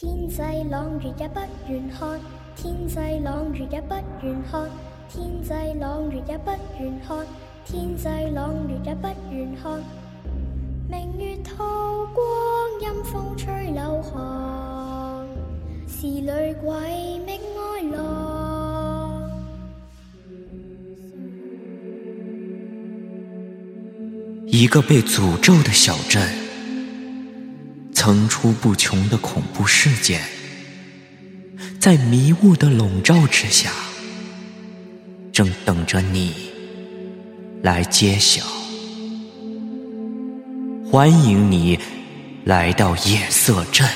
天际朗月也不愿看，天际朗月也不愿看，天际朗月也不愿看，天际朗月也不愿看。明月透光，阴风吹柳寒，是女鬼觅哀郎。一个被诅咒的小镇，层出不穷的恐怖事件，在迷雾的笼罩之下，正等着你来揭晓。欢迎你来到夜色镇。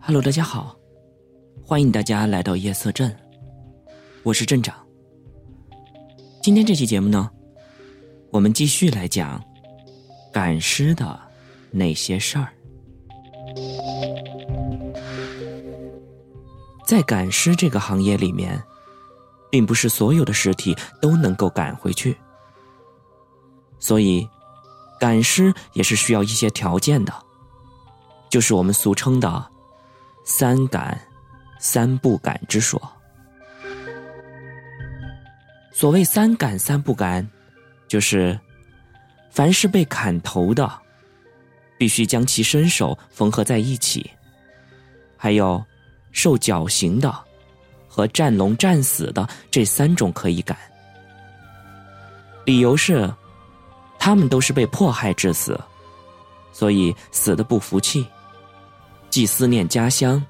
Hello，大家好，欢迎大家来到夜色镇，我是镇长。今天这期节目呢，我们继续来讲赶尸的那些事儿。在赶尸这个行业里面，并不是所有的尸体都能够赶回去，所以赶尸也是需要一些条件的，就是我们俗称的。三赶，三不赶之说。所谓三赶三不赶，就是凡是被砍头的，必须将其身手缝合在一起；还有受绞刑的和战龙战死的这三种可以赶。理由是，他们都是被迫害致死，所以死的不服气。既思念家乡，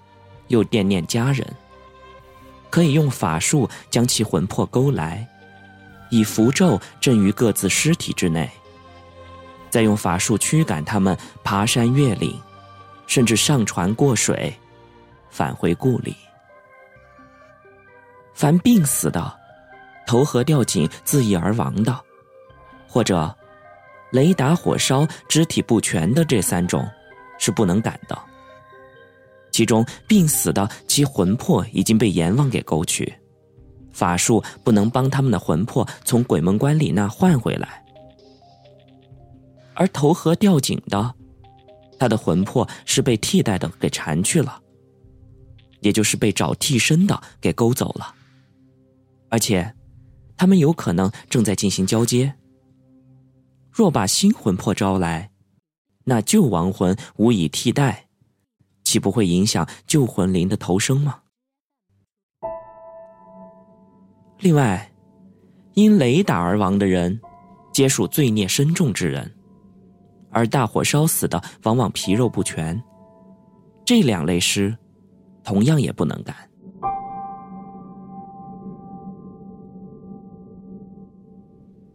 又惦念家人，可以用法术将其魂魄勾来，以符咒镇于各自尸体之内，再用法术驱赶他们爬山越岭，甚至上船过水，返回故里。凡病死的、投河吊井自缢而亡的，或者雷打火烧肢体不全的这三种，是不能赶的。其中病死的，其魂魄已经被阎王给勾去，法术不能帮他们的魂魄从鬼门关里那换回来；而投河吊井的，他的魂魄是被替代的给缠去了，也就是被找替身的给勾走了，而且他们有可能正在进行交接。若把新魂魄招来，那旧亡魂无以替代。岂不会影响旧魂灵的投生吗？另外，因雷打而亡的人，皆属罪孽深重之人；而大火烧死的，往往皮肉不全。这两类尸，同样也不能赶。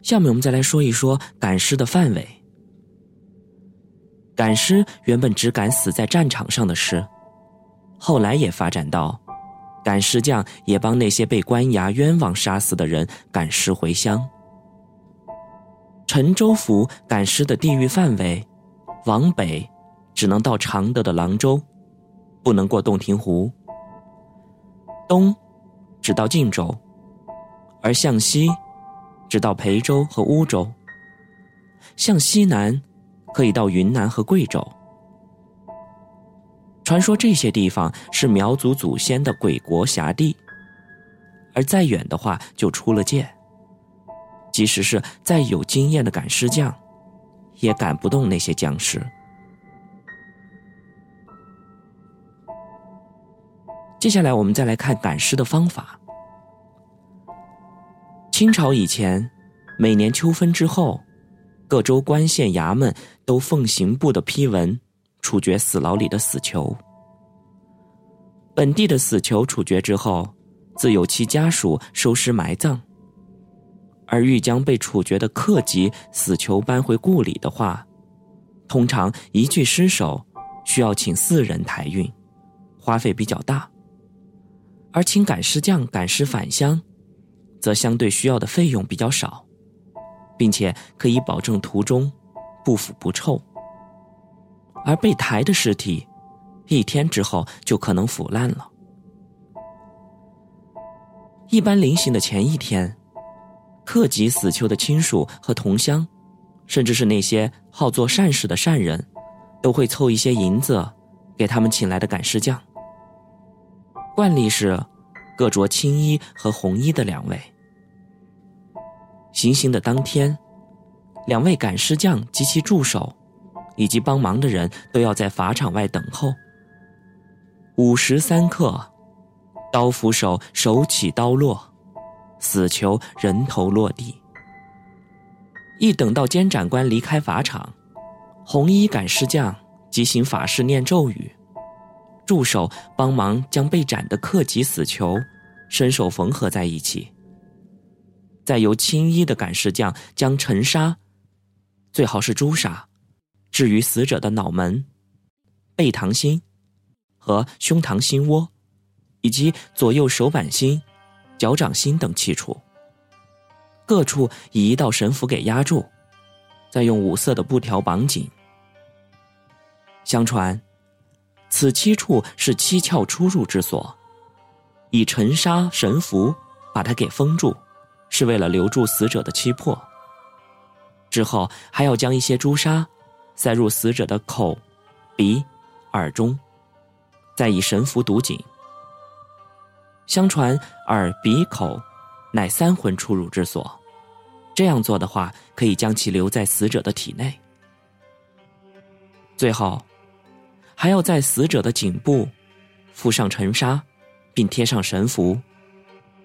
下面我们再来说一说赶尸的范围。赶尸原本只赶死在战场上的尸，后来也发展到，赶尸匠也帮那些被官衙冤枉杀死的人赶尸回乡。陈州府赶尸的地域范围，往北只能到常德的廊州，不能过洞庭湖；东只到晋州，而向西直到裴州和乌州；向西南。可以到云南和贵州。传说这些地方是苗族祖先的鬼国辖地，而再远的话就出了界。即使是再有经验的赶尸匠，也赶不动那些僵尸。接下来我们再来看赶尸的方法。清朝以前，每年秋分之后。各州官县衙门都奉刑部的批文，处决死牢里的死囚。本地的死囚处决之后，自有其家属收尸埋葬。而欲将被处决的客籍死囚搬回故里的话，通常一具尸首需要请四人抬运，花费比较大。而请赶尸匠赶尸返乡，则相对需要的费用比较少，并且可以保证途中不腐不臭。而被抬的尸体，一天之后就可能腐烂了。一般临行的前一天，克己死囚的亲属和同乡，甚至是那些好做善事的善人，都会凑一些银子，给他们请来的赶尸匠。惯例是，各着青衣和红衣的两位。行刑的当天，两位赶尸匠及其助手。以及帮忙的人都要在法场外等候。午时三刻，刀斧手手起刀落，死囚人头落地。一等到监斩官离开法场，红衣赶尸匠即行法事念咒语，助手帮忙将被斩的克己死囚伸手缝合在一起，再由青衣的赶尸匠将尘沙，最好是朱砂。置于死者的脑门、背膛心和胸膛心窝，以及左右手板心、脚掌心等七处，各处以一道神符给压住，再用五色的布条绑紧。相传，此七处是七窍出入之所，以尘沙神符把它给封住，是为了留住死者的气魄。之后还要将一些朱砂。塞入死者的口、鼻、耳中，再以神符堵紧。相传耳、鼻、口乃三魂出入之所，这样做的话，可以将其留在死者的体内。最后，还要在死者的颈部敷上尘沙，并贴上神符，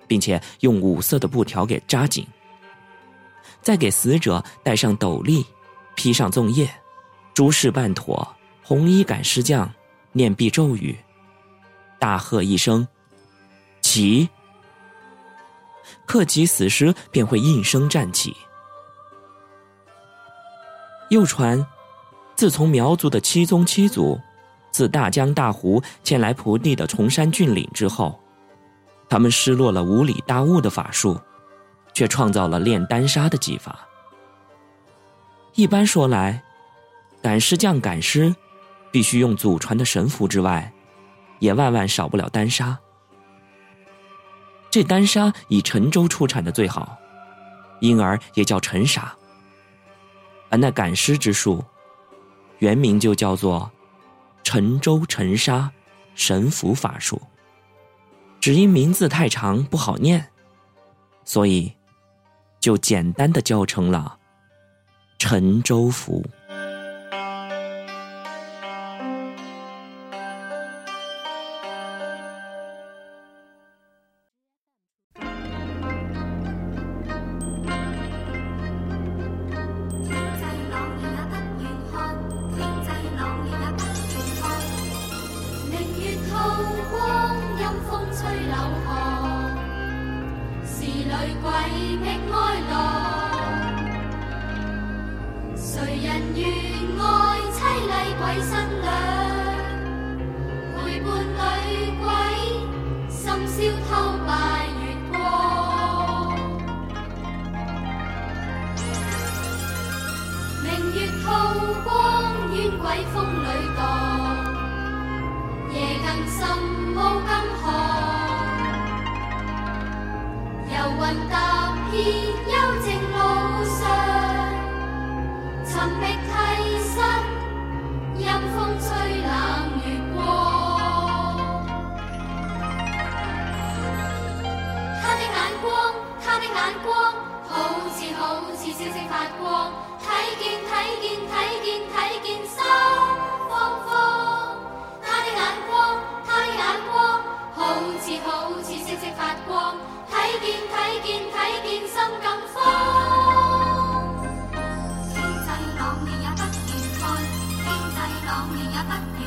并且用五色的布条给扎紧。再给死者戴上斗笠，披上粽叶。诸事办妥，红衣赶尸匠念毕咒语，大喝一声：“起！”克己死尸便会应声站起。又传，自从苗族的七宗七祖自大江大湖迁来蒲地的崇山峻岭之后，他们失落了无理大悟的法术，却创造了炼丹砂的技法。一般说来。赶尸匠赶尸，必须用祖传的神符之外，也万万少不了丹砂。这丹砂以陈州出产的最好，因而也叫陈砂。而那赶尸之术，原名就叫做陈州陈砂神符法术。只因名字太长不好念，所以就简单的叫成了陈州府。深宵偷拜月光。明月透光，冤鬼风里荡，夜更深，雾更寒。游魂踏遍幽静路上，寻觅的眼光，好似好似星星发光，睇见睇见睇见睇见心慌慌。他的眼光，他的眼光，好似好似星星发光，睇见睇见睇见心更慌。天际朗年也不愿看，天际朗年也不。